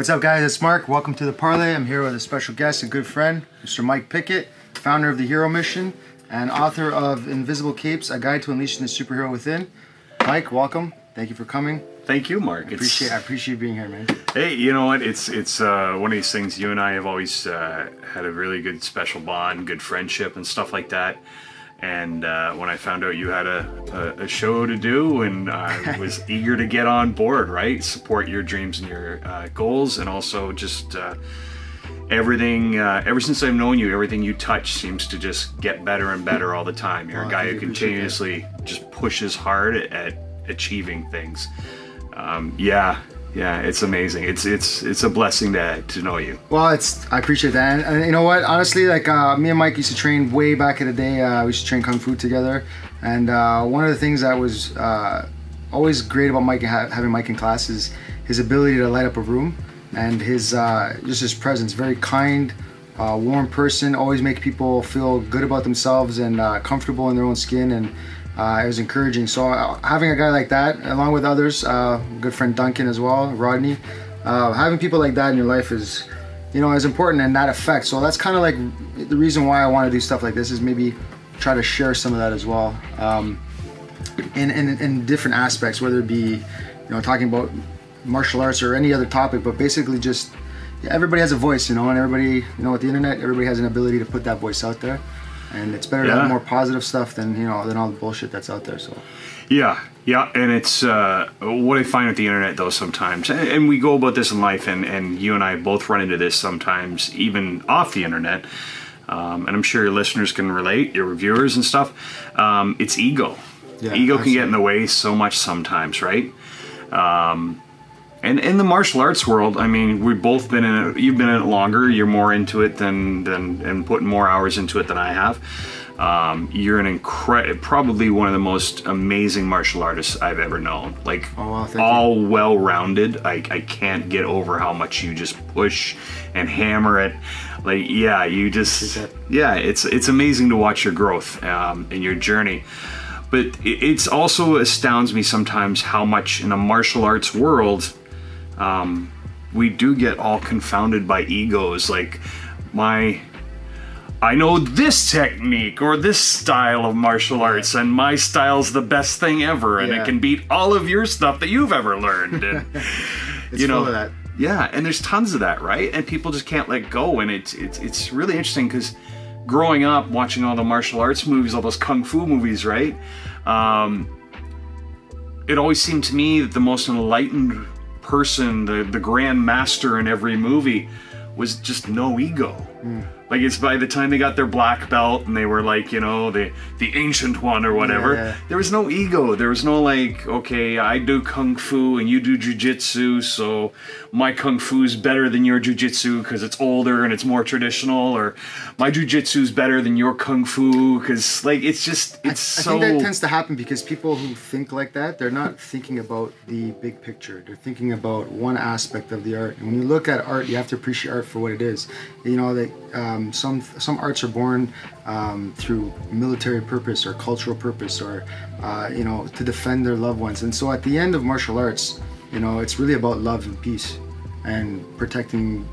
What's up, guys? It's Mark. Welcome to the Parley. I'm here with a special guest, a good friend, Mr. Mike Pickett, founder of the Hero Mission and author of Invisible Capes: A Guide to Unleashing the Superhero Within. Mike, welcome. Thank you for coming. Thank you, Mark. I appreciate I appreciate being here, man. Hey, you know what? It's it's uh, one of these things. You and I have always uh, had a really good special bond, good friendship, and stuff like that. And uh, when I found out you had a, a, a show to do, and I was eager to get on board, right? Support your dreams and your uh, goals, and also just uh, everything. Uh, ever since I've known you, everything you touch seems to just get better and better all the time. You're a guy who continuously just pushes hard at achieving things. Um, yeah, yeah, it's amazing. It's it's it's a blessing to to know you. Well, it's I appreciate that, and, and you know what? Honestly, like uh, me and Mike used to train way back in the day. Uh, we used to train kung fu together, and uh, one of the things that was uh, always great about Mike ha- having Mike in class is his ability to light up a room, and his uh, just his presence. Very kind, uh, warm person. Always make people feel good about themselves and comfortable in their own skin, and uh, it was encouraging. So uh, having a guy like that, along with others, uh, good friend Duncan as well, Rodney, uh, having people like that in your life is, you know, is important and that affects. So that's kind of like the reason why I want to do stuff like this is maybe try to share some of that as well, um, in, in in different aspects, whether it be, you know, talking about martial arts or any other topic, but basically just everybody has a voice, you know, and everybody, you know, with the internet, everybody has an ability to put that voice out there. And it's better to have more positive stuff than you know than all the bullshit that's out there. So Yeah, yeah, and it's uh, what I find with the internet though sometimes, and, and we go about this in life, and and you and I both run into this sometimes, even off the internet. Um, and I'm sure your listeners can relate, your reviewers and stuff. Um, it's ego. Yeah, ego can get in the way so much sometimes, right? Um, and in the martial arts world, I mean, we've both been in it. You've been in it longer. You're more into it than than and putting more hours into it than I have. Um, you're an incredible, probably one of the most amazing martial artists I've ever known. Like Oh, wow, thank you. all well-rounded. I, I can't get over how much you just push and hammer it. Like yeah, you just yeah, it's it's amazing to watch your growth um, and your journey. But it it's also astounds me sometimes how much in the martial arts world um, we do get all confounded by egos. Like my, I know this technique or this style of martial arts, and my style's the best thing ever, and Yeah. it can beat all of your stuff that you've ever learned. And it's you know full of that. yeah, and there's tons of that, right? And people just can't let go, and it's it's it's really interesting because growing up watching all the martial arts movies, all those kung fu movies, right? Um, it always seemed to me that the most enlightened person, the the grand master in every movie, was just no ego. Hmm. Like it's by the time they got their black belt and they were like, you know, the the ancient one or whatever. Yeah. There was no ego. There was no like, okay, I do kung fu and you do jujitsu, so my kung fu is better than your jujitsu because it's older and it's more traditional, or my jujitsu is better than your kung fu because like it's just it's I so. think that tends to happen because people who think like that, they're not thinking about the big picture. They're thinking about one aspect of the art. And when you look at art, you have to appreciate art for what it is. You know that um, some some arts are born um, through military purpose or cultural purpose, or uh, you know to defend their loved ones. And so at the end of martial arts, you know it's really about love and peace, and protecting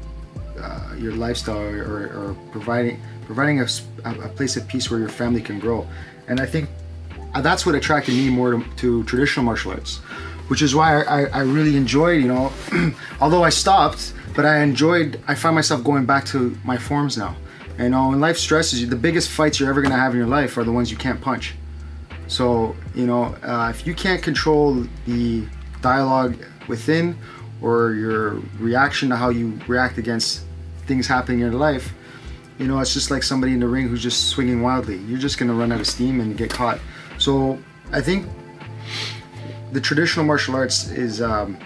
uh, your lifestyle or, or, providing providing a- a place of peace where your family can grow. And I think uh, that's what attracted me more to, to traditional martial arts, which is why I, I, really enjoyed, you know, although I stopped, but I enjoyed, I find myself going back to my forms now. You know, when life stresses you, the biggest fights you're ever gonna have in your life are the ones you can't punch. So, you know, uh, if you can't control the dialogue within or your reaction to how you react against things happening in your life, you know, it's just like somebody in the ring who's just swinging wildly. You're just to run out of steam and get caught. So, I think the traditional martial arts is um,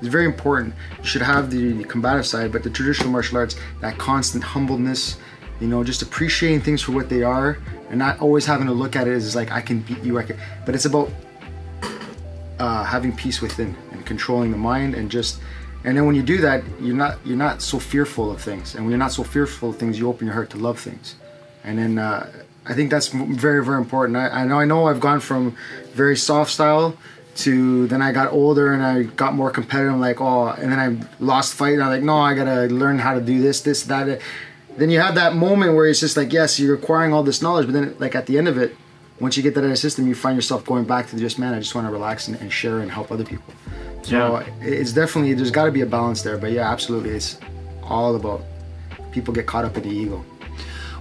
is very important. You should have the combative side, but the traditional martial arts, that constant humbleness, you know, just appreciating things for what they are, and not always having to look at it as like I can beat you. I can, but it's about uh, having peace within and controlling the mind and just. And then when you do that, you're not you're not so fearful of things, and when you're not so fearful of things, you open your heart to love things, and then uh, I think that's very very important. I, I know I know I've gone from very soft style to then I got older and I got more competitive. I'm like, oh, and then I lost fight. And I'm like, no, I gotta learn how to do this, this, that. Then you have that moment where it's just like, yes, you're acquiring all this knowledge, but then like at the end of it, once you get that out of the system, you find yourself going back to just man, I just want to relax and, and share and help other people. So Yeah. it's definitely there's got to be a balance there. But yeah, absolutely, it's all about people get caught up in the ego.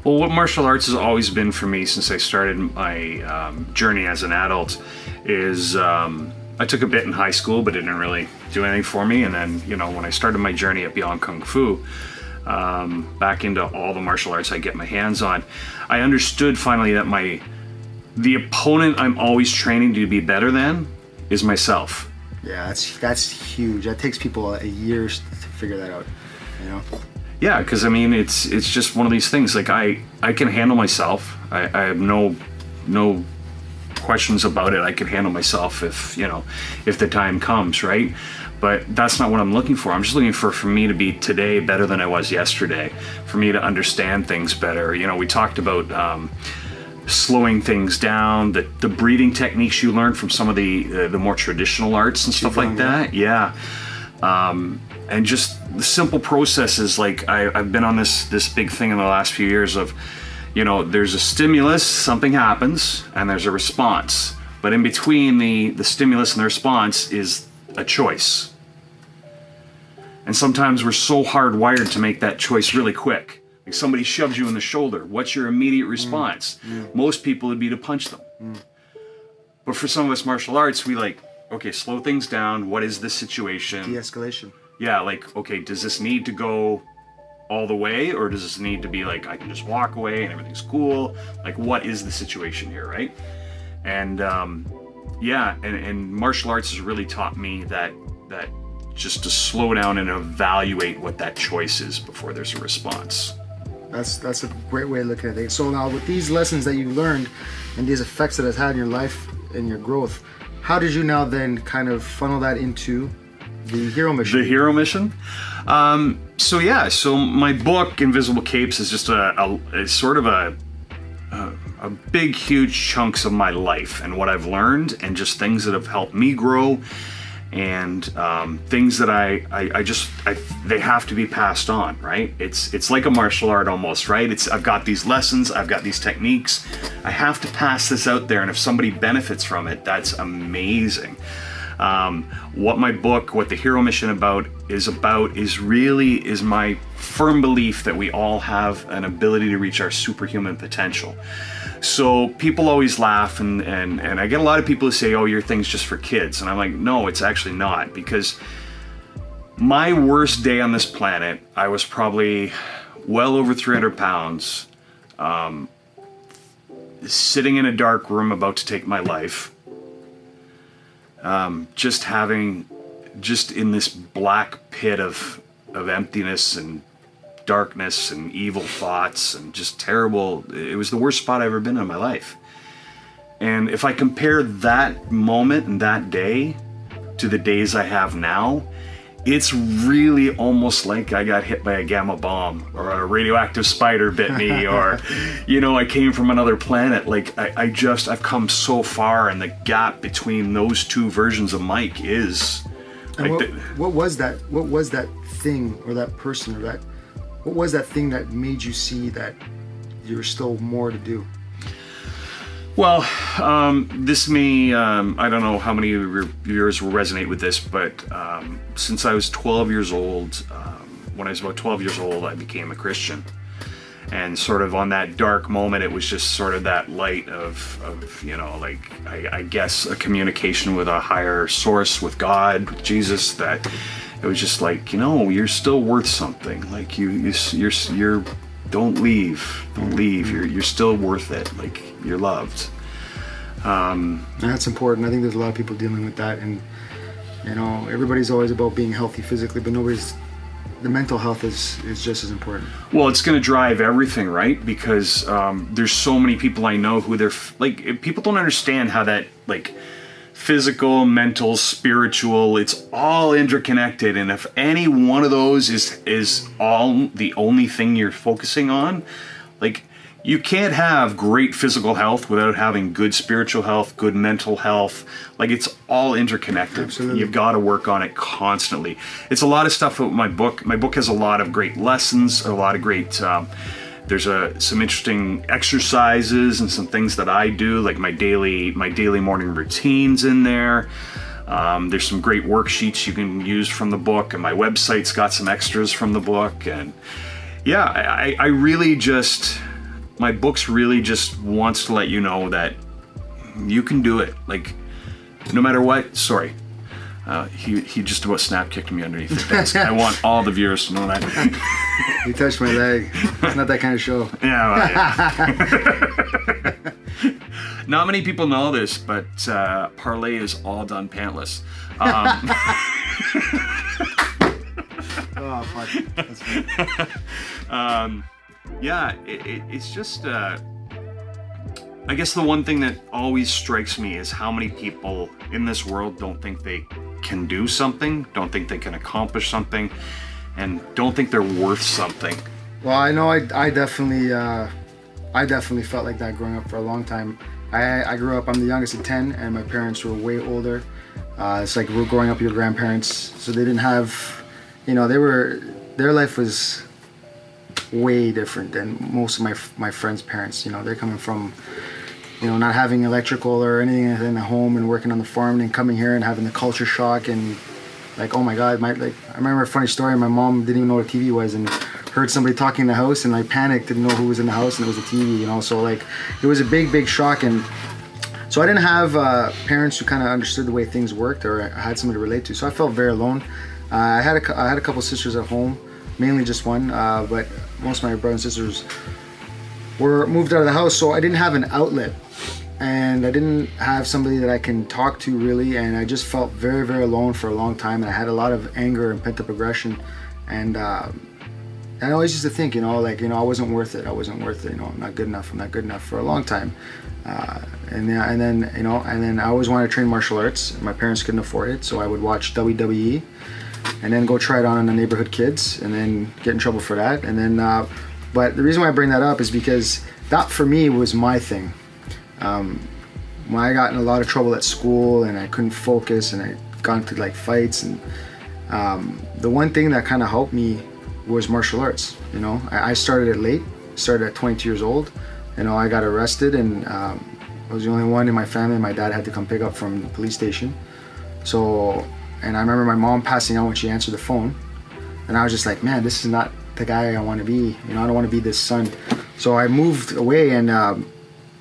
Well, what martial arts has always been for me since I started my um, journey as an adult is um, I took a bit in high school, but it didn't really do anything for me. And then, you know, when I started my journey at Beyond Kung Fu, um, back into all the martial arts I get my hands on, I understood finally that my the opponent I'm always training to be better than is myself. Yeah, that's that's huge. That takes people a year to figure that out. You know. Yeah, because I mean, it's it's just one of these things. Like I I can handle myself. I, I have no no questions about it. I can handle myself if you know if the time comes, right? But that's not what I'm looking for. I'm just looking for for me to be today better than I was yesterday. For me to understand things better. You know, we talked about. Um, slowing things down the the breathing techniques you learned from some of the uh, the more traditional arts and stuff like that yeah um, and just the simple processes like I, i've been on this this big thing in the last few years of you know there's a stimulus something happens and there's a response. But in between the the stimulus and the response is a choice. And sometimes we're so hardwired to make that choice really quick. Like somebody shoves you in the shoulder. What's your immediate response? Mm, Most people would be to punch them. Mm. But for some of us martial arts we like okay slow things down. What is this situation? De-escalation. Yeah, like, okay, does this need to go all the way, or does this need to be like, I can just walk away and everything's cool? Like, what is the situation here, right? And um, yeah, and, and martial arts has really taught me that that just to slow down and evaluate what that choice is before there's a response. That's that's a great way of looking at it. So now with these lessons that you learned and these effects that it's had in your life and your growth, how did you now then kind of funnel that into the hero mission? The hero mission. Um, so yeah, so my book Invisible Capes is just a, a, a sort of a, a a big, huge chunks of my life and what I've learned, and just things that have helped me grow, and um, things that I, I, I just I, they have to be passed on, right? It's it's like a martial art almost, right? It's I've got these lessons, I've got these techniques, I have to pass this out there, and if somebody benefits from it, that's amazing. Um, what my book, what the hero mission about is about is really is my firm belief that we all have an ability to reach our superhuman potential. So people always laugh and, and, and I get a lot of people who say, oh, your thing's just for kids. And I'm like, no, it's actually not because my worst day on this planet, I was probably well over 300 pounds, um, sitting in a dark room about to take my life um, just having just in this black pit of of emptiness and darkness and evil thoughts and just terrible it was the worst spot i've ever been in my life. And if i compare that moment and that day to the days i have now it's really almost like I got hit by a gamma bomb or a radioactive spider bit me or you know I came from another planet like I, I just I've come so far and the gap between those two versions of Mike is like what, the- what was that? What was that thing or that person or that? What was that thing that made you see that there was still more to do? Well, um, this may, um, I don't know how many of your viewers will resonate with this, but um, since I was 12 years old, um, when I was about 12 years old, I became a Christian. And sort of on that dark moment, it was just sort of that light of, of you know, like, I, I guess a communication with a higher source, with God, with Jesus, that it was just like, you know, you're still worth something. Like, you, you you're, you're, don't leave, don't leave. You're, you're still worth it. Like, you're loved. And that's important. I think there's a lot of people dealing with that, and you know, everybody's always about being healthy physically, but nobody's. The mental health is is just as important. Well, it's going to drive everything, right? Because um, there's so many people I know who they're f- like, people don't understand how that like physical, mental, spiritual, it's all interconnected. And if any one of those is is all the only thing you're focusing on, like you can't have great physical health without having good spiritual health, good mental health. Like it's all interconnected. Absolutely. You've got to work on it constantly. It's a lot of stuff with my book. My book has a lot of great lessons, a lot of great. Um, there's a some interesting exercises and some things that I do, like my daily my daily morning routines in there. Um, there's some great worksheets you can use from the book, and my website's got some extras from the book. And yeah, I, I really just my books really just wants to let you know that you can do it. Like no matter what. Sorry. Uh, he, he just about snap kicked me underneath the desk. I want all the viewers to know that. You touched my leg. It's not that kind of show. Yeah, well, yeah. Not many people know this, but uh, parley is all done pantless. Um, Oh fuck. That's funny. um, yeah, it, it, it's just. Uh, I guess the one thing that always strikes me is how many people in this world don't think they can do something, don't think they can accomplish something, and don't think they're worth something. Well, I know I, I definitely uh, I definitely felt like that growing up for a long time. I, I grew up. I'm the youngest of ten, and my parents were way older. Uh, it's like we're growing up your grandparents, so they didn't have, you know, they were their life was way different than most of my my friends' parents. You know, they're coming from, you know, not having electrical or anything in the home and working on the farm, and coming here and having the culture shock and like oh my god my like i remember a funny story. My mom didn't even know what a tv was and heard somebody talking in the house and like panicked didn't know who was in the house and it was a tv you know so like it was a big big shock and so i didn't have uh, parents who kind of understood the way things worked or I had somebody to relate to so i felt very alone. Uh, i had a, I had a couple sisters at home mainly just one uh, but most of my brothers and sisters were moved out of the house so i didn't have an outlet. And I didn't have somebody that I can talk to really, and I just felt very, very alone for a long time, and I had a lot of anger and pent up aggression, and uh, I always used to think, you know, like you know, I wasn't worth it, I wasn't worth it, you know, I'm not good enough, I'm not good enough for a long time, uh, and then and then you know, and then I always wanted to train martial arts. My parents couldn't afford it, so I would watch WWE, and then go try it on on the neighborhood kids, and then get in trouble for that, and then. Uh, but the reason why I bring that up is because that for me was my thing when I got in a lot of trouble at school and I couldn't focus and I got into like fights and um, the one thing that kind of helped me was martial arts. You know, I, I started it late. Started at 22 years old. You know, I got arrested and um, I was the only one in my family. My dad had to come pick up from the police station. So, and I remember my mom passing out when she answered the phone, and I was just like, man, this is not the guy I want to be. You know, I don't want to be this son. So I moved away and. Um,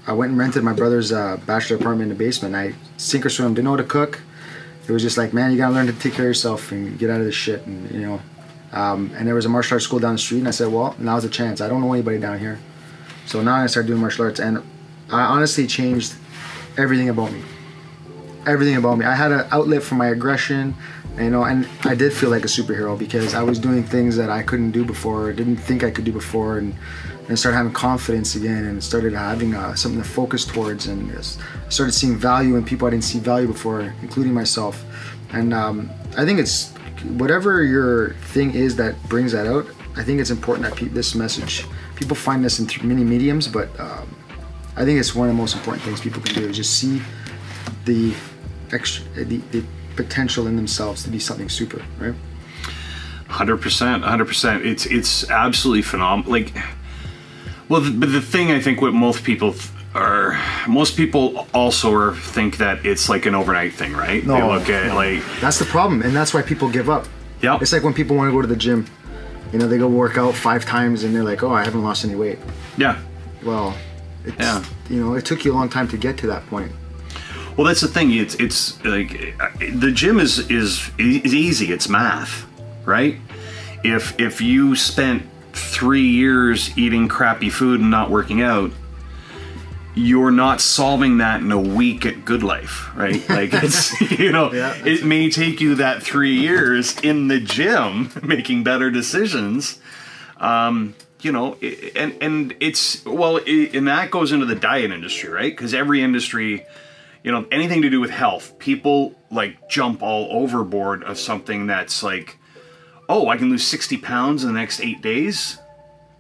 I went and rented my brother's uh, bachelor apartment in the basement. I sink or swim, didn't know how to cook. It was just like, man, you gotta learn to take care of yourself and get out of this shit, and you know. Um, and there was a martial arts school down the street, and I said, well, now's a chance. I don't know anybody down here, so now I started doing martial arts, and I honestly changed everything about me. Everything about me. I had an outlet for my aggression, you know, and I did feel like a superhero because I was doing things that I couldn't do before, didn't think I could do before, and and started having confidence again and started having uh, something to focus towards and started seeing value in people I didn't see value before, including myself. And um, I think it's whatever your thing is that brings that out. I think it's important that pe- this message people find this in th- many mediums, but um, I think it's one of the most important things people can do is just see the extra the, the potential in themselves to be something super, right? Hundred percent, hundred percent. It's it's absolutely phenomenal. Like, well, the, but the thing I think what most people th- are, most people also are think that it's like an overnight thing, right? they No, look at no. like, That's the problem, and that's why people give up. Yep. It's like when people want to go to the gym. You know, they go work out five times and they're like, "Oh, I haven't lost any weight." yeah. Well, it's Yeah. you know, it took you a long time to get to that point. Well, that's the thing. It's it's like the gym is is is easy. It's math, right? If if you spent three years eating crappy food and not working out, you're not solving that in a week at Good Life, right? Like it's you know, Yeah, it may take you that three years in the gym making better decisions. Um, you know, and and it's well, i and that goes into the diet industry, right? Because every industry you know anything to do with health people like jump all overboard of something that's like oh i can lose 60 pounds in the next eight days?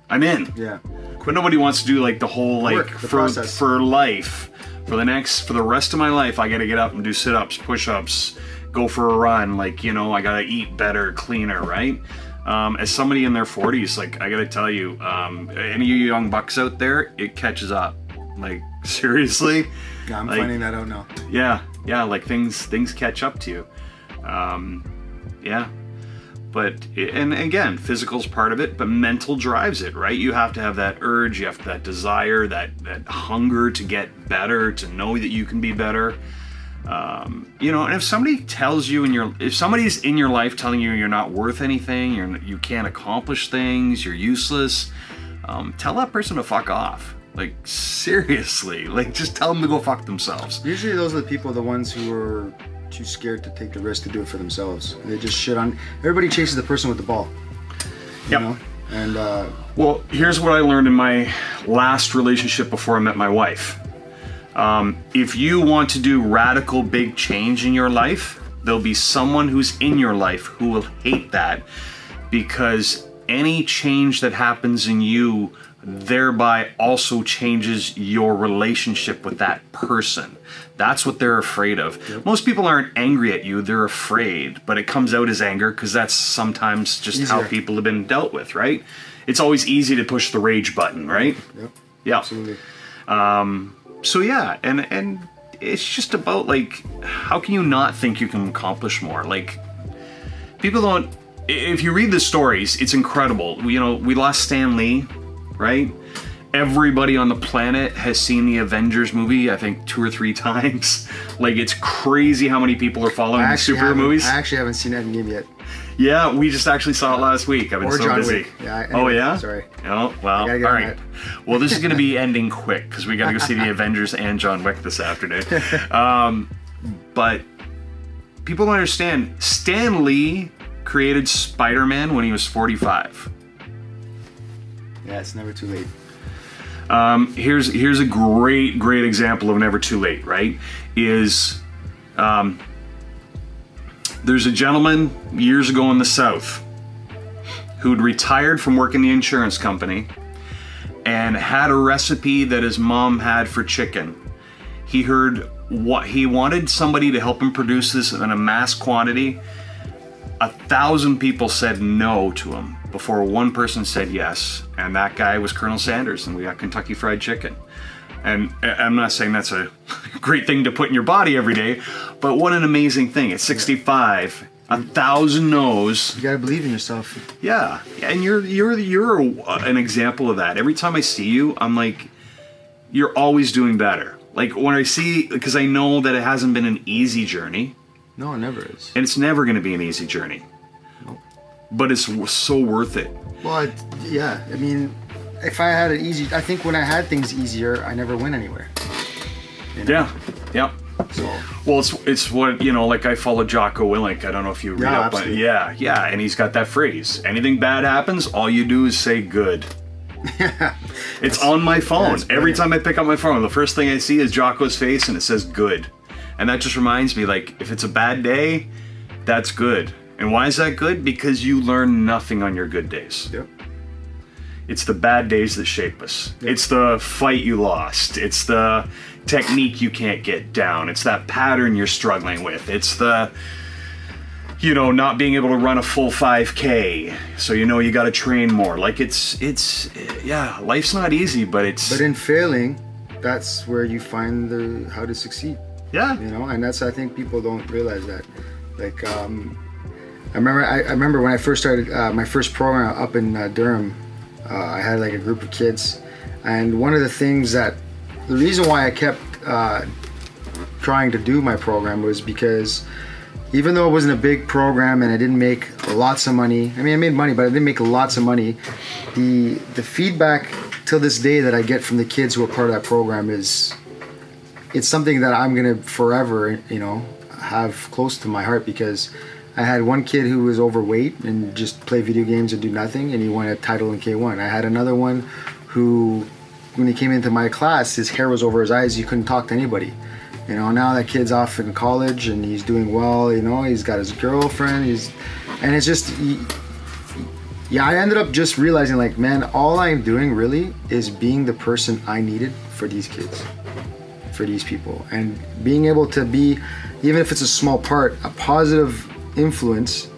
I'm in. Yeah. but nobody wants to do like the whole like Work, the for process. for life. For the next for the rest of my life i gotta get up and do sit-ups push-ups go for a run like you know i gotta eat better cleaner right? Um, as somebody in their 40s like i gotta tell you um, any of you young bucks out there it catches up. Like seriously? Yeah, I'm Like- finding that out now. yeah yeah like things things catch up to you. Um, yeah. But and again physical's part of it but mental drives it right? You have to have that urge you have that desire that that hunger to get better to know that you can be better. Um, you know and if somebody tells you in your if somebody's in your life telling you you're not worth anything you're you can't accomplish things you're useless um, tell that person to fuck off like seriously like just tell them to go fuck themselves Usually, those are the people, the ones who are too scared to take the risk to do it for themselves. They just shit on. Everybody chases the person with the ball. You Yep. know? And uh, Well, here's what I learned in my last relationship before I met my wife. Um, if you want to do radical big change in your life, there'll be someone who's in your life who will hate that because any change that happens in you thereby also changes your relationship with that person. That's what they're afraid of. Most people aren't angry at you, they're afraid, but it comes out as anger because that's sometimes just how people have been dealt with, right? It's always easy to push the rage button, right? yep, Yeah. absolutely. Um, so yeah, and and it's just about like how can you not think you can accomplish more? Like people don't if you read the stories, it's incredible. You know, we lost Stan Lee, right? Everybody on the planet has seen the Avengers movie, I think two or three times. Like it's crazy how many people are following the superhero movies. I actually haven't seen Endgame yet. Yeah, we just actually saw it last week. I've been Or so John busy. Wick. Yeah, I- oh yeah. sorry. Oh well. All gotta get on right. Well, this is going to be ending quick because we got to go see the Avengers and John Wick this afternoon. Um, but people don't understand. Stan Lee created Spider-Man when he was 45. Yeah, it's never too late. Um, here's here's a great great example of never too late. Right? Is um, there's a gentleman years ago in the South who'd retired from working the insurance company and had a recipe that his mom had for chicken. He heard what he wanted somebody to help him produce this in a mass quantity. A thousand people said no to him before one person said yes, and that guy was Colonel Sanders, and we got Kentucky Fried Chicken. And I'm not saying that's a great thing to put in your body every day, but what an amazing thing. At 65, a thousand no's. You gotta believe in yourself. Yeah, and you're you're you're uh, an example of that. Every time I see you, I'm like, you're always doing better. Like when I see, because I know that it hasn't been an easy journey, No, it never is. and it's never going to be an easy journey. But it's so worth it. Well, it, yeah. I mean, if I had it easy, I think when I had things easier, I never went anywhere. You know? Yeah, yeah. So Well, it's it's what you know. Like I follow Jocko Willink. I don't know if you read Yeah, up absolutely. Yeah, yeah, and he's got that phrase: anything bad happens, all you do is say good. Yeah, It's on my phone. Every time I pick up my phone, the first thing I see is Jocko's face and it says good. And that just reminds me like if it's a bad day, that's good. And why is that good? Because you learn nothing on your good days. yep. It's the bad days that shape us. It's the fight you lost. It's the technique you can't get down. It's that pattern you're struggling with. It's the you know, not being able to run a full 5k. So you know you got to train more. Like it's it's yeah, life's not easy, but it's But in failing, that's where you find the how to succeed. yeah. you know and that's i think people don't realize that like um i remember i, I remember when i first started uh, my first program up in uh, durham uh, i had like a group of kids. And one of the things that the reason why i kept uh, trying to do my program was because even though it wasn't a big program and i didn't make lots of money i mean i made money but i didn't make lots of money the the feedback till this day that i get from the kids who are part of that program is it's something that I'm gonna forever, you know, have close to my heart because I had one kid who was overweight and just play video games and do nothing, and he won a title in K1. I had another one who, when he came into my class, his hair was over his eyes. You couldn't talk to anybody. You know, now that kid's off in college and he's doing well. You know, he's got his girlfriend. He's, and it's just. He, yeah, I ended up just realizing like, man, all I'm doing really is being the person I needed for these kids, for these people, and being able to be, even if it's a small part, a positive influence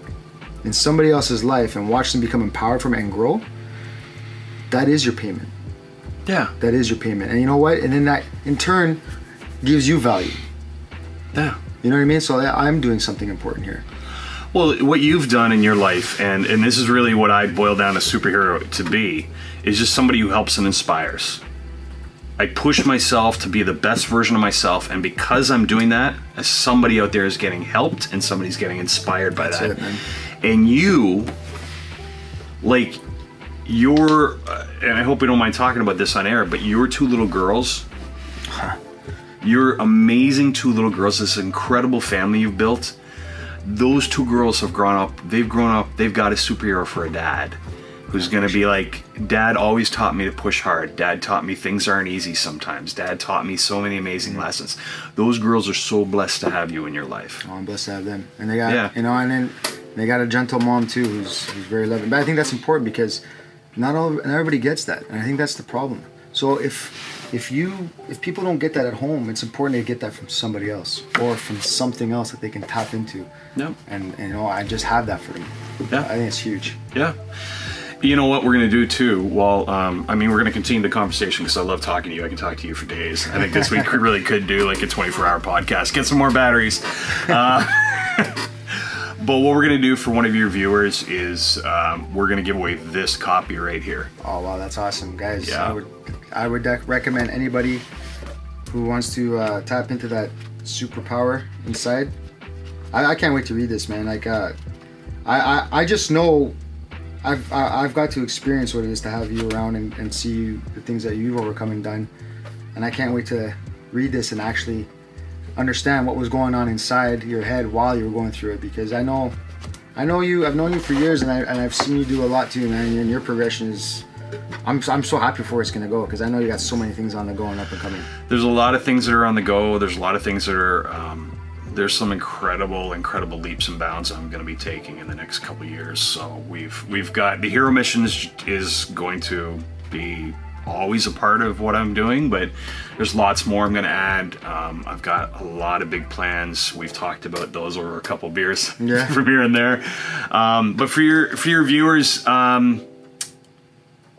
in somebody else's life and watch them become empowered from it and grow. That is your payment. Yeah. That is your payment, and you know what? And then that in turn gives you value. Yeah. You know what I mean? So I- I'm doing something important here. Well, what you've done in your life, and and this is really what I boil down a superhero to be, is just somebody who helps and inspires. I push myself to be the best version of myself, and because I'm doing that, somebody out there is getting helped and somebody's getting inspired by That's that. it. And you, like, your, and I hope we don't mind talking about this on air, but your two little girls, your amazing two little girls, this incredible family you've built those two girls have grown up they've grown up they've got a superhero for a dad who's going to be like dad always taught me to push hard dad taught me things aren't easy sometimes dad taught me so many amazing mm-hmm. lessons those girls are so blessed to have you in your life Oh, I'm blessed to have them. And they got, Yeah. you know, and then they got a gentle mom too, who's, who's very loving. But I think that's important because not all, not everybody gets that, and I think that's the problem. So if if you if people don't get that at home, it's important they get that from somebody else or from something else that they can tap into. Yep. And, and you know, I just have that for them. Yeah. I think it's huge. yeah you know what we're going to do too well um, i mean we're going to continue the conversation because i love talking to you i can talk to you for days i think this week we really could do like a 24 hour podcast get some more batteries uh, but what we're going to do for one of your viewers is um, we're going to give away this copy right here Oh wow, that's awesome, guys! Yeah. I would I would recommend anybody who wants to uh, tap into that superpower inside. I, I can't wait to read this, man. Like, uh, I, I I just know I've I've got to experience what it is to have you around and, and see you, the things that you've overcome and done, and I can't wait to read this and actually understand what was going on inside your head while you were going through it because I know I know you. I've known you for years, and, I, and I've seen you do a lot too, man. And your progression is. I'm, I'm so happy for where it's gonna go because I know you got so many things on the go and up and coming. there's a lot of things that are on the go there's a lot of things that are um, there's some incredible incredible leaps and bounds i'm going to be taking in the next couple years so we've we've got the hero missions is going to be always a part of what i'm doing but there's lots more i'm going to add um, i've got a lot of big plans we've talked about those over a couple beers Yeah. from here and there um, but for your for your viewers um,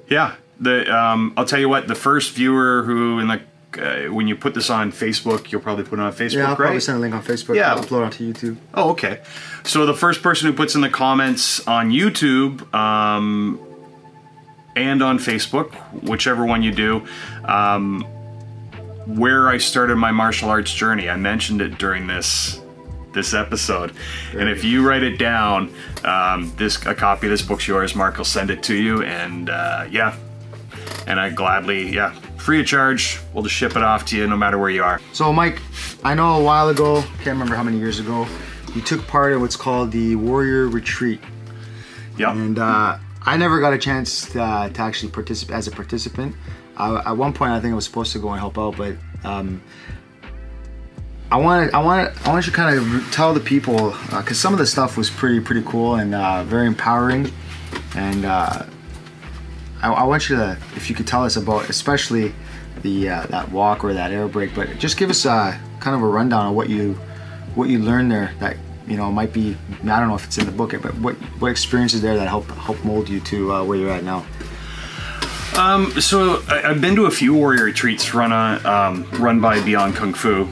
yeah, the um, I'll tell you what. The first viewer who in the uh, when you put this on Facebook, you'll probably put it on Facebook, Yeah, I'll probably send a link on Facebook. Yeah. I'll upload onto YouTube. Oh, okay. So the first person who puts in the comments on YouTube um, and on Facebook, whichever one you do, um, where I started my martial arts journey. I mentioned it during this this episode, and if you write it down, um, this a copy of this book's yours. Mark will send it to you, and uh, yeah, and I gladly yeah. Free of charge, we'll just ship it off to you no matter where you are. So, Mike, I know a while ago, can't remember how many years ago, you took part in what's called the Warrior Retreat, Yep. and uh, I never got a chance to, uh, to actually participate as a participant. Uh, at one point, I think I was supposed to go and help out, but um, I wanted, I wanted, I want you to kind of tell the people because some of the stuff was pretty, pretty cool and uh, very empowering, and uh, I, I want you to, if you could tell us about, especially the uh, that walk or that arrow break, but just give us a kind of a rundown of what you, what you learned there that you know might be, I don't know if it's in the book, but what what experiences there that help help mold you to uh, where you're at now. Um, so I, I've been to a few warrior retreats run on, um, run by Beyond Kung Fu.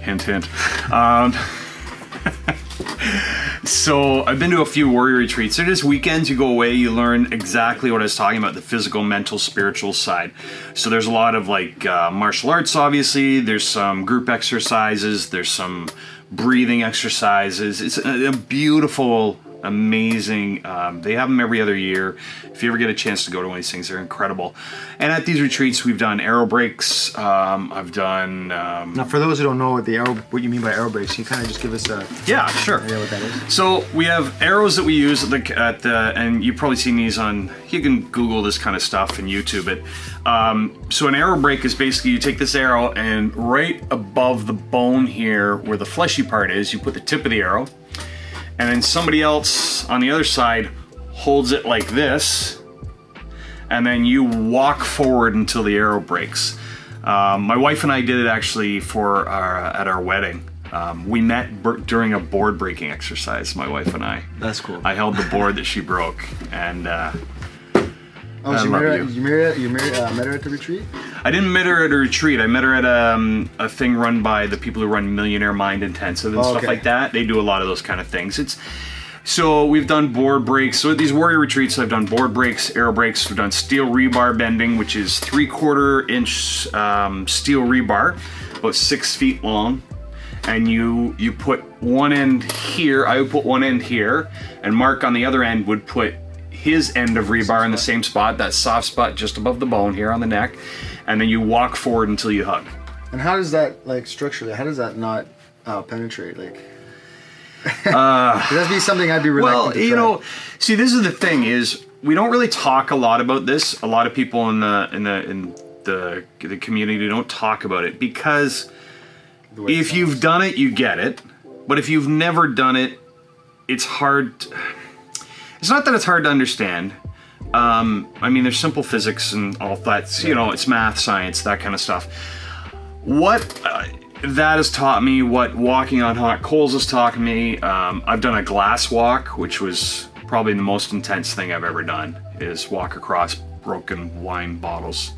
Hint, hint. Um, so I've been to a few warrior retreats. They're just weekends. You go away, you learn exactly what I was talking about—the physical, mental, spiritual side. So there's a lot of like uh, martial arts. Obviously, there's some group exercises. There's some breathing exercises. It's a, a beautiful amazing. Um, they have them every other year. If you ever get a chance to go to one of these things, they're incredible. And at these retreats, we've done arrow breaks. Um, I've done. Um, Now, for those who don't know what the arrow, what you mean by arrow breaks, can you kind of just give us a yeah, sure. idea what that is? So we have arrows that we use at the, at the and you've probably seen these on. You can Google this kind of stuff and YouTube it. Um, so an arrow break is basically you take this arrow and right above the bone here, where the fleshy part is, you put the tip of the arrow, and then somebody else on the other side holds it like this, and then you walk forward until the arrow breaks. Um, my wife and I did it actually for our, at our wedding. Um, we met during a board breaking exercise, my wife and I. That's cool. I held the board that she broke, and uh, Oh, so I you love met her, you. you met you met, uh, met her at the retreat? I didn't meet her at a retreat. I met her at um, a thing run by the people who run Millionaire Mind Intensive and Oh, stuff okay. like that. They do a lot of those kind of things. It's so we've done board breaks. So these warrior retreats, I've done board breaks, arrow breaks. We've done steel rebar bending, which is three quarter inch um, steel rebar, about six feet long. And you you put one end here. I would put one end here, and Mark on the other end would put his end of rebar in the same spot, that soft spot just above the bone here on the neck, and then you walk forward until you hug. And how does that, like, structurally, how does that not uh, penetrate? Like, Uh, would be something I'd be reluctant well, to you know, see, this is the thing is we don't really talk a lot about this. A lot of people in the in the in the the community don't talk about it because way it if you've done it, you get it. But if you've never done it, it's hard. It's not that it's hard to understand. Um, I mean, there's simple physics and all that. You know, it's math, science, that kind of stuff. What uh, that has taught me, what walking on hot coals has taught me. Um, I've done a glass walk, which was probably the most intense thing I've ever done. Is walk across broken wine bottles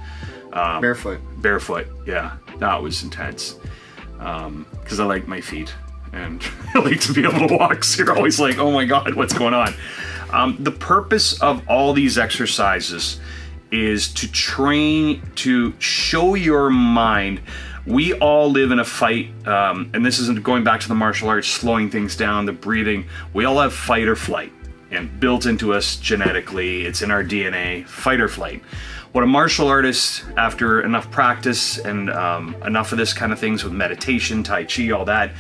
barefoot. barefoot. Yeah, that was intense. Because I like my feet and like to be able to walk. So you're always like, oh my God, what's going on? Um, the purpose of all these exercises is to train, to show your mind. We all live in a fight, um, and this isn't going back to the martial arts, slowing things down, the breathing. We all have fight or flight, and built into us genetically, it's in our DNA fight or flight what a martial artist, after enough practice and um, enough of this kind of things with meditation, Tai Chi, all that,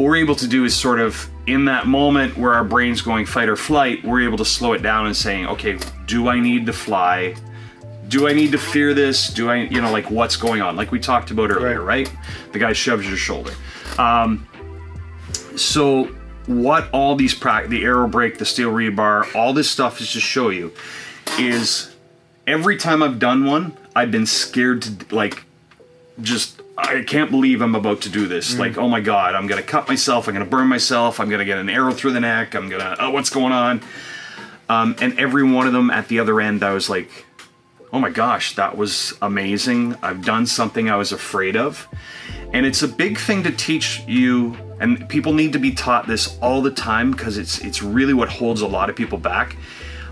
what we're able to do is sort of in that moment where our brain's going fight or flight, we're able to slow it down and saying, okay, do I need to fly? Do I need to fear this? Do I, you know, like what's going on? Like we talked about earlier, right? The guy shoves your shoulder. Um, so what all these pra- the arrow break, the steel rebar, all this stuff is to show you is every time I've done one, I've been scared to like just I can't believe I'm about to do this. Like, oh my god, I'm gonna cut myself, I'm gonna burn myself, I'm gonna get an arrow through the neck, I'm gonna oh what's going on? Um, and every one of them at the other end I was like, oh my gosh, that was amazing. I've done something I was afraid of. And it's a big thing to teach you and people need to be taught this all the time because it's it's really what holds a lot of people back.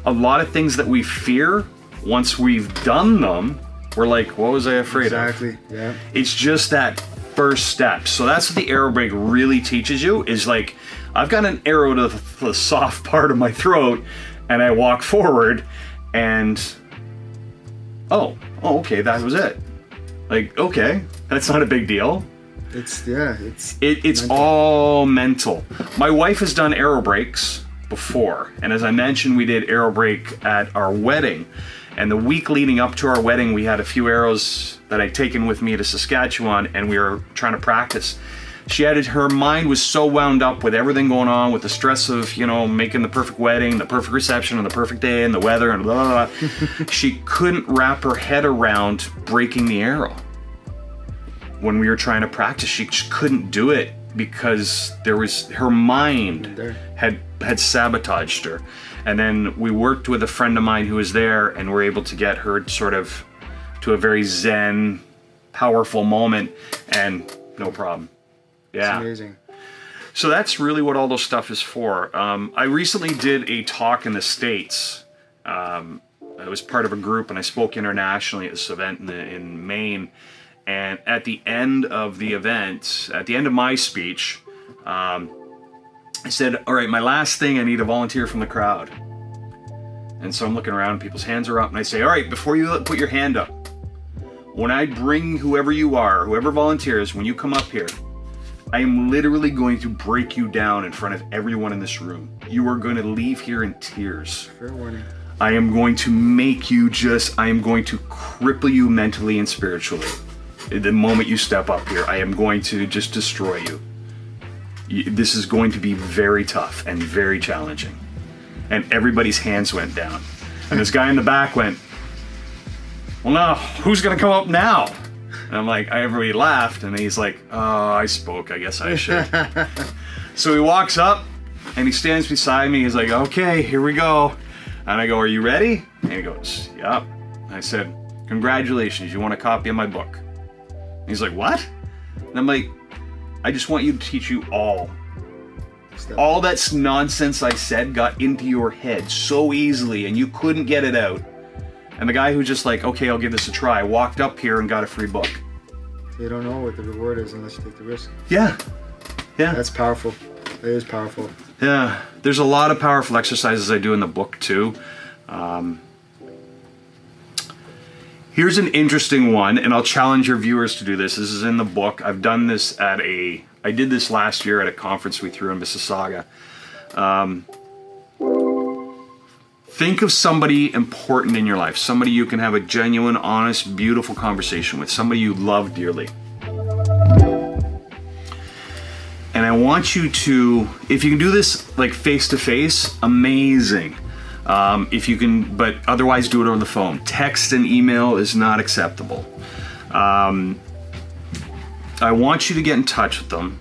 A lot of things that we fear, once we've done them, we're like, what was I afraid of? Exactly. Yeah. It's just that first step. So that's what the arrow break really teaches you is like, I've got an arrow to the, the soft part of my throat and I walk forward and, oh, oh, okay, that was it. Like, okay, that's not a big deal. It's yeah. It's It, it's Mental. all mental. My wife has done arrow breaks before, and as I mentioned, we did arrow break at our wedding. And the week leading up to our wedding, we had a few arrows that I'd taken with me to Saskatchewan, and we were trying to practice. She had her mind was so wound up with everything going on, with the stress of you know making the perfect wedding, the perfect reception, and the perfect day, and the weather, and blah blah. blah. she couldn't wrap her head around breaking the arrow when we were trying to practice she just couldn't do it because there was her mind had had sabotaged her and then we worked with a friend of mine who was there and we were able to get her sort of to a very zen powerful moment and no problem yeah amazing. so that's really what all those stuff is for. Um, I recently did a talk in the States. Um, I was part of a group and I spoke internationally at this event in, the, in Maine. And at the end of the event, at the end of my speech, um, I said, All right, my last thing, I need a volunteer from the crowd. And so I'm looking around, people's hands are up, and I say, All right, before you put your hand up, when I bring whoever you are, whoever volunteers, when you come up here, I am literally going to break you down in front of everyone in this room. You are going to leave here in tears. Fair warning. I am going to make you just, I am going to cripple you mentally and spiritually. The moment you step up here, I am going to just destroy you. This is going to be very tough and very challenging. and everybody's hands went down. And this guy in the back went, Well, now, who's going to come up now? And I'm like, everybody laughed, and he's like, Oh, I spoke. I guess I should. so he walks up and he stands beside me. He's like, Okay, here we go. And I go, Are you ready? And he goes, Yep. I said, Congratulations, you want a copy of my book? And he's like, What? And I'm like, I just want you to teach you all all that nonsense I said got into your head so easily and you couldn't get it out. And the guy who just like, okay, I'll give this a try, walked up here and got a free book. You don't know what the reward is unless you take the risk. Yeah. Yeah. That's powerful. It is powerful. yeah. There's a lot of powerful exercises I do in the book too. Um, here's an interesting one, and I'll challenge your viewers to do this. This is in the book. I've done this at a, I did this last year at a conference we threw in Mississauga. Um, think of somebody important in your life, somebody you can have a genuine, honest, beautiful conversation with, somebody you love dearly. And I want you to, if you can do this like face to face, amazing. Um, if you can, but otherwise do it over the phone. Text and email is not acceptable. Um, I want you to get in touch with them,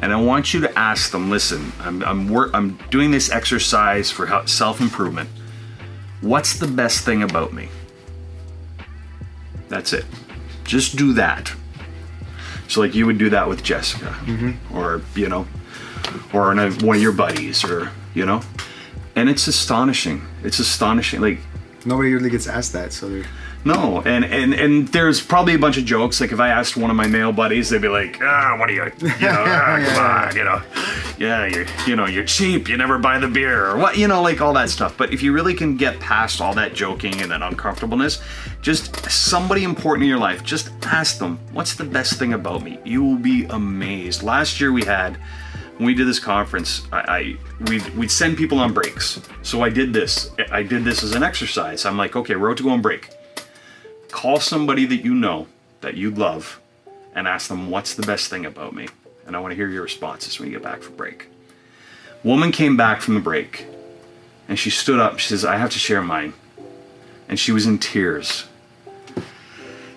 and I want you to ask them. Listen, I'm I'm wor- I'm doing this exercise for self improvement. What's the best thing about me? That's it. Just do that. So like you would do that with Jessica, or you know, or one of your buddies, or you know, and it's astonishing. It's astonishing. Like Nobody really gets asked that, so they're no, and and and there's probably a bunch of jokes. Like if I asked one of my male buddies, they'd be like, "Ah, what are you? You know, ah, come on, you know, yeah, you're you know, you're cheap. You never buy the beer, or what? You know, like all that stuff. But if you really can get past all that joking and that uncomfortableness, just somebody important in your life, just ask them, "What's the best thing about me?" You will be amazed. Last year we had when we did this conference, I, I we'd, we'd send people on breaks. So I did this. I did this as an exercise. I'm like, okay, we're road to go on break. Call somebody that you know, that you love, and ask them, what's the best thing about me? And I want to hear your responses when you get back from break. Woman came back from the break, and she stood up. She says, I have to share mine. And she was in tears.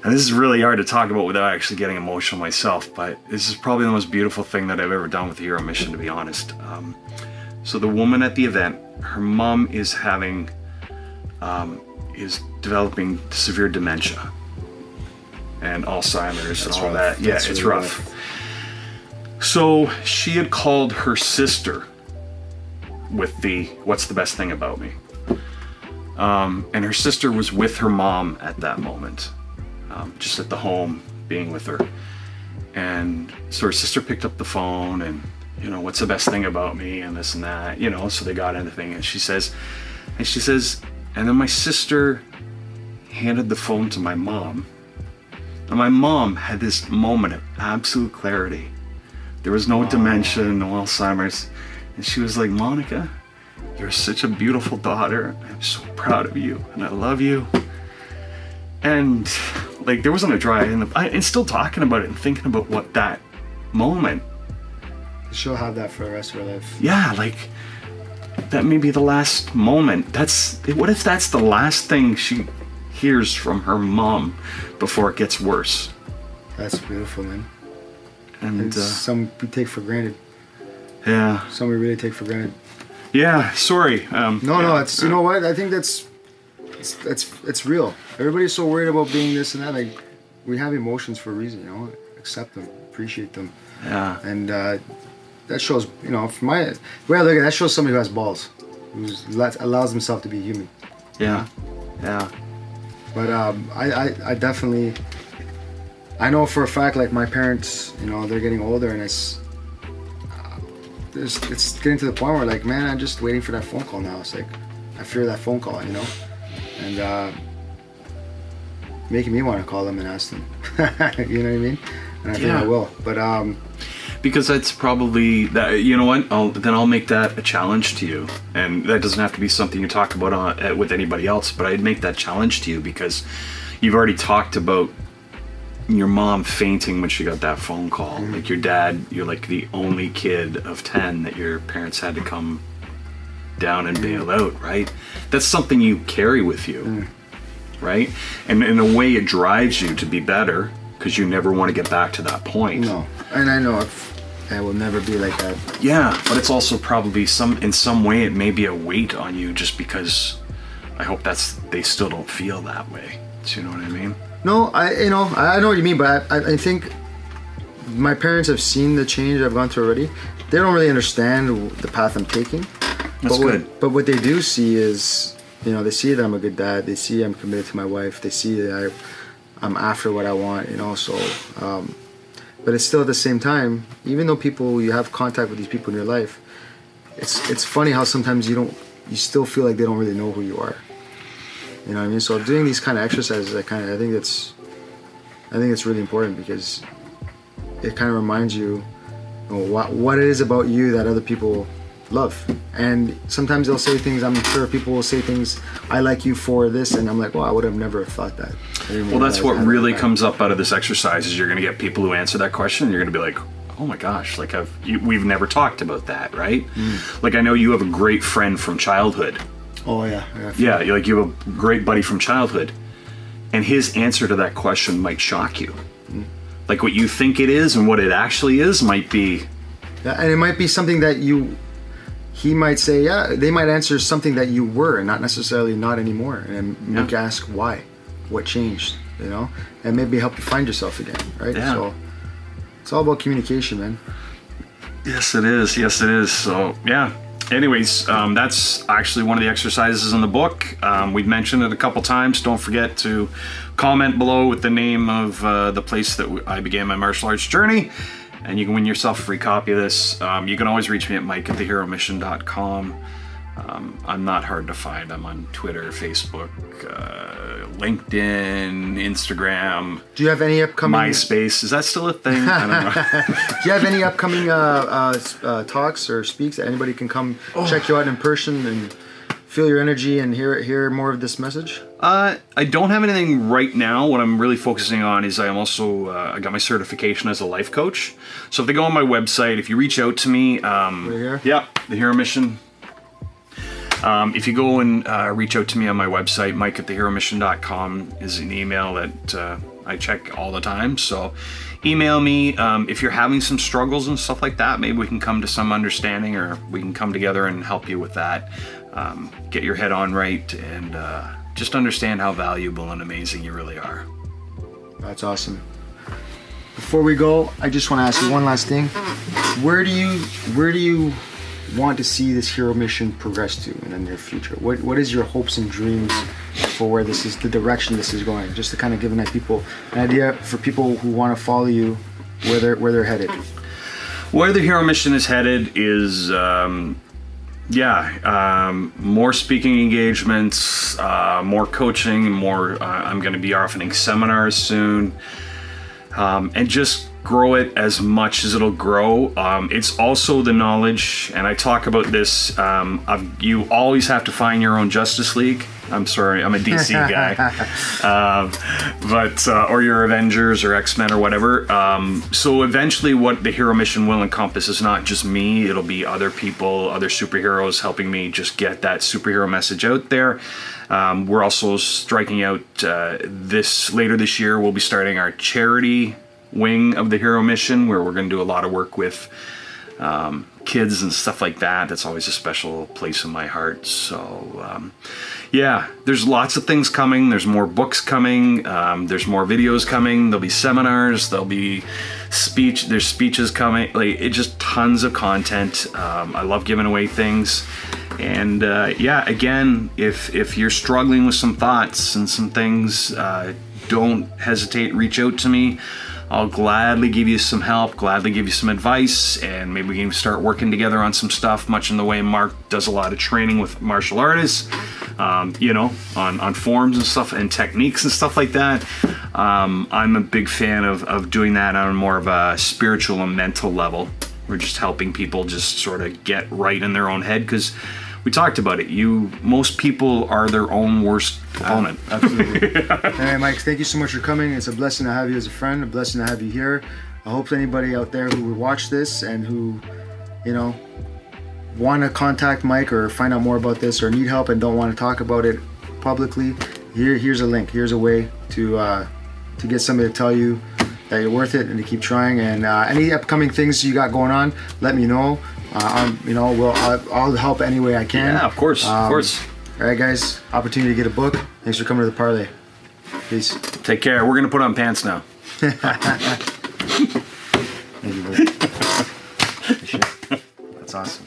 And this is really hard to talk about without actually getting emotional myself, but this is probably the most beautiful thing that I've ever done with the Hero Mission, to be honest. Um, so the woman at the event, her mom is having, um, is developing severe dementia and Alzheimer's and all rough. that. Yeah, That's it's really rough. rough. So she had called her sister with the "What's the best thing about me?" Um, and her sister was with her mom at that moment, um, just at the home, being with her. And so her sister picked up the phone and, you know, what's the best thing about me and this and that, you know. So they got into thing, and she says, and she says, and then my sister handed the phone to my mom. And my mom had this moment of absolute clarity. There was no dementia, no Alzheimer's. And she was like, Monica, you're such a beautiful daughter. I'm so proud of you and I love you. And like, there wasn't a dry eye in the, I, and still talking about it and thinking about what that moment, she'll have that for the rest of her life. yeah, like, that may be the last moment. That's, what if that's the last thing she hears from her mom before it gets worse? That's beautiful, man. And, It's uh, some we take for granted. yeah. Some we really take for granted. Yeah, sorry. Um, No, no, it's you know what? I think that's it's it's it's real. Everybody's so worried about being this and that. Like we have emotions for a reason, you know. Accept them, appreciate them, Yeah. and uh, that shows. You know, from my the way I look at it, that shows somebody who has balls, who allows himself to be human. Yeah. Yeah. But um, I, I, I definitely, I know for a fact, like my parents, you know, they're getting older, and it's, uh, it's, it's getting to the point where, like, man, I'm just waiting for that phone call now. It's like, I fear that phone call, you know, and uh, making me want to call them and ask them. you know what I mean? And I think Yeah. I will. But um, because that's probably that you know what I'll, then i'll make that a challenge to you and that doesn't have to be something you talk about on, uh, with anybody else but i'd make that challenge to you because you've already talked about your mom fainting when she got that phone call like your dad you're like the only kid of 10 that your parents had to come down and bail out, right? That's something you carry with you, right? And in a way, it drives you to be better because you never want to get back to that point. No, and I know if I will never be like that. Yeah, but it's also probably some in some way it may be a weight on you just because I hope that's they still don't feel that way. Do you know what I mean? No, I you know I know what you mean, but I, I think my parents have seen the change I've gone through already. They don't really understand the path I'm taking. That's but what, good. But what they do see is, you know, they see that I'm a good dad. They see I'm committed to my wife. They see that I, I'm after what I want. You know, so. Um, but it's still at the same time, even though people you have contact with these people in your life, it's it's funny how sometimes you don't you still feel like they don't really know who you are. You know what I mean? So doing these kind of exercises, I kind of I think it's I think it's really important because it kind of reminds you, you know, what what it is about you that other people love. And sometimes they'll say things. I'm sure people will say things. I like you for this, and I'm like, well, I would have never thought that. Well, that's what really that. comes up out of this exercise is you're going to get people who answer that question. And you're going to be like, oh my gosh, like I've you, we've never talked about that, right? Mm. Like I know you have a great friend from childhood. Oh yeah, yeah. Yeah, like you have a great buddy from childhood, and his answer to that question might shock you. Like what you think it is and what it actually is might be Yeah, and it might be something that you he might say yeah they might answer something that you were and not necessarily not anymore and make you Yeah. ask why what changed you know and maybe help you find yourself again right Yeah. so it's all about communication man Yes, it is. Yes, it is. So, yeah. Anyways, um, that's actually one of the exercises in the book. Um, we've mentioned it a couple times. Don't forget to comment below with the name of uh, the place that I began my martial arts journey, and you can win yourself a free copy of this. Um, you can always reach me at mike at theheromission.com. Um, I'm not hard to find. I'm on Twitter, Facebook, uh, LinkedIn, Instagram, do you have any upcoming MySpace. Is that still a thing? I don't know. do you have any upcoming uh, uh, uh, talks or speaks that anybody can come Oh. check you out in person and feel your energy and hear hear more of this message Uh, I don't have anything right now. What I'm really focusing on is I'm also uh, I got my certification as a life coach. So if they go on my website, if you reach out to me, um, Right here? yeah, the Hero Mission. Um, if you go and uh, reach out to me on my website, mike at theheromission.com is an email that uh, I check all the time. So email me um, if you're having some struggles and stuff like that. Maybe we can come to some understanding or we can come together and help you with that. Um, get your head on right and uh, just understand how valuable and amazing you really are. That's awesome. Before we go, I just want to ask you one last thing. Where do you where do you want to see this hero mission progress to in the near future? What what is your hopes and dreams for where this is the direction this is going? Just to kind of give an people an idea for people who want to follow you where they're where they're headed. Where the Hero Mission is headed is, um, yeah, um, more speaking engagements, uh, more coaching, more. Uh, I'm going to be offering seminars soon, um, and just grow it as much as it'll grow. Um, it's also the knowledge, and I talk about this. Um, you always have to find your own Justice League. I'm sorry, I'm a DC guy, um, but uh, or your Avengers or X Men or whatever. Um, so eventually, what the Hero Mission will encompass is not just me; it'll be other people, other superheroes helping me just get that superhero message out there. Um, we're also striking out uh, this later this year. We'll be starting our charity wing of the Hero Mission, where we're going to do a lot of work with um, kids and stuff like that. That's always a special place in my heart. So, um, yeah, there's lots of things coming. There's more books coming. Um, there's more videos coming. There'll be seminars. There'll be speech. There's speeches coming. Like it just tons of content. Um, I love giving away things. And uh, yeah, again, if if you're struggling with some thoughts and some things, uh, don't hesitate. Reach out to me. I'll gladly give you some help, gladly give you some advice, and maybe we can start working together on some stuff, much in the way Mark does a lot of training with martial artists, um, you know, on, on forms and stuff and techniques and stuff like that. Um, I'm a big fan of, of doing that on more of a spiritual and mental level. We're just helping people just sort of get right in their own head because we talked about it. You, most people are their own worst opponent. Absolutely. hey, Mike, thank you so much for coming. It's a blessing to have you as a friend, a blessing to have you here. I hope anybody out there who would watch this and who, you know, want to contact Mike or find out more about this or need help and don't want to talk about it publicly, here here's a link. Here's a way to uh, to get somebody to tell you that you're worth it and to keep trying. And uh, any upcoming things you got going on, let me know. Uh, I'm, you know, well, I'll, I'll help any way I can. Yeah, of course, Um, of course. All right, guys. Opportunity to get a book. Thanks for coming to the Parley. Peace. Take care. We're gonna put on pants now. Thank you. That's awesome.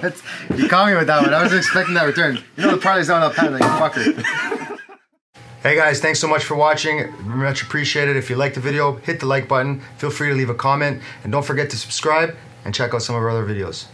That's, you caught me with that one. I was expecting that return. You know the Parley's not up pat like fucker. Hey guys, thanks so much for watching. Much appreciated. If you liked the video, hit the like button. Feel free to leave a comment. And don't forget to subscribe and check out some of our other videos.